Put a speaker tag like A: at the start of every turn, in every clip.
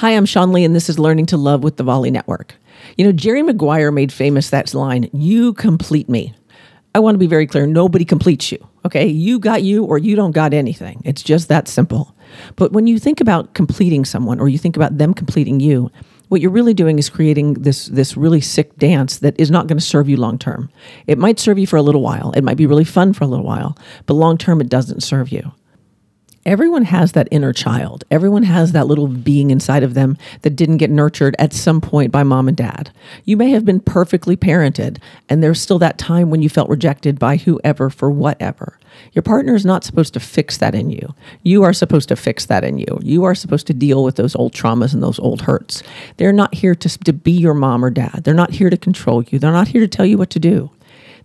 A: Hi, I'm Sean Lee, and this is Learning to Love with the Volley Network. You know, Jerry Maguire made famous that line, You complete me. I want to be very clear nobody completes you. Okay. You got you or you don't got anything. It's just that simple. But when you think about completing someone or you think about them completing you, what you're really doing is creating this this really sick dance that is not going to serve you long term. It might serve you for a little while. It might be really fun for a little while, but long term it doesn't serve you everyone has that inner child. Everyone has that little being inside of them that didn't get nurtured at some point by mom and dad. You may have been perfectly parented, and there's still that time when you felt rejected by whoever for whatever. Your partner is not supposed to fix that in you. You are supposed to fix that in you. You are supposed to deal with those old traumas and those old hurts. They're not here to, to be your mom or dad. They're not here to control you. They're not here to tell you what to do.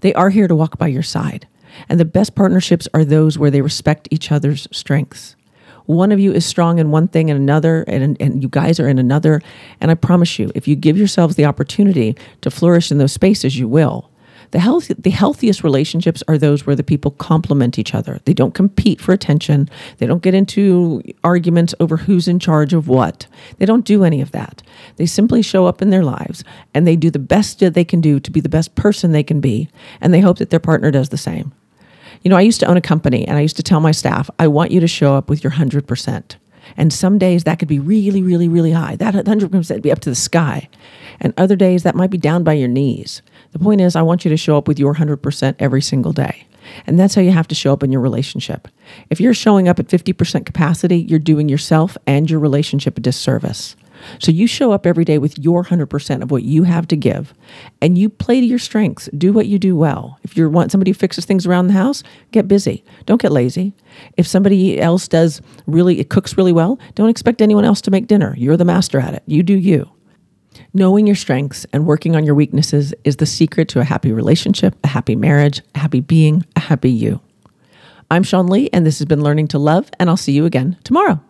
A: They are here to walk by your side. And the best partnerships are those where they respect each other's strengths. One of you is strong in one thing and another, and, and you guys are in another. And I promise you, if you give yourselves the opportunity to flourish in those spaces, you will. The, health, the healthiest relationships are those where the people complement each other. They don't compete for attention. They don't get into arguments over who's in charge of what. They don't do any of that. They simply show up in their lives and they do the best that they can do to be the best person they can be. And they hope that their partner does the same. You know, I used to own a company and I used to tell my staff, I want you to show up with your 100%. And some days that could be really, really, really high. That 100% would be up to the sky. And other days that might be down by your knees. The point is, I want you to show up with your 100% every single day. And that's how you have to show up in your relationship. If you're showing up at 50% capacity, you're doing yourself and your relationship a disservice. So you show up every day with your 100% of what you have to give and you play to your strengths. Do what you do well. If you want somebody who fixes things around the house, get busy. Don't get lazy. If somebody else does really, it cooks really well, don't expect anyone else to make dinner. You're the master at it. You do you. Knowing your strengths and working on your weaknesses is the secret to a happy relationship, a happy marriage, a happy being, a happy you. I'm Sean Lee, and this has been Learning to Love, and I'll see you again tomorrow.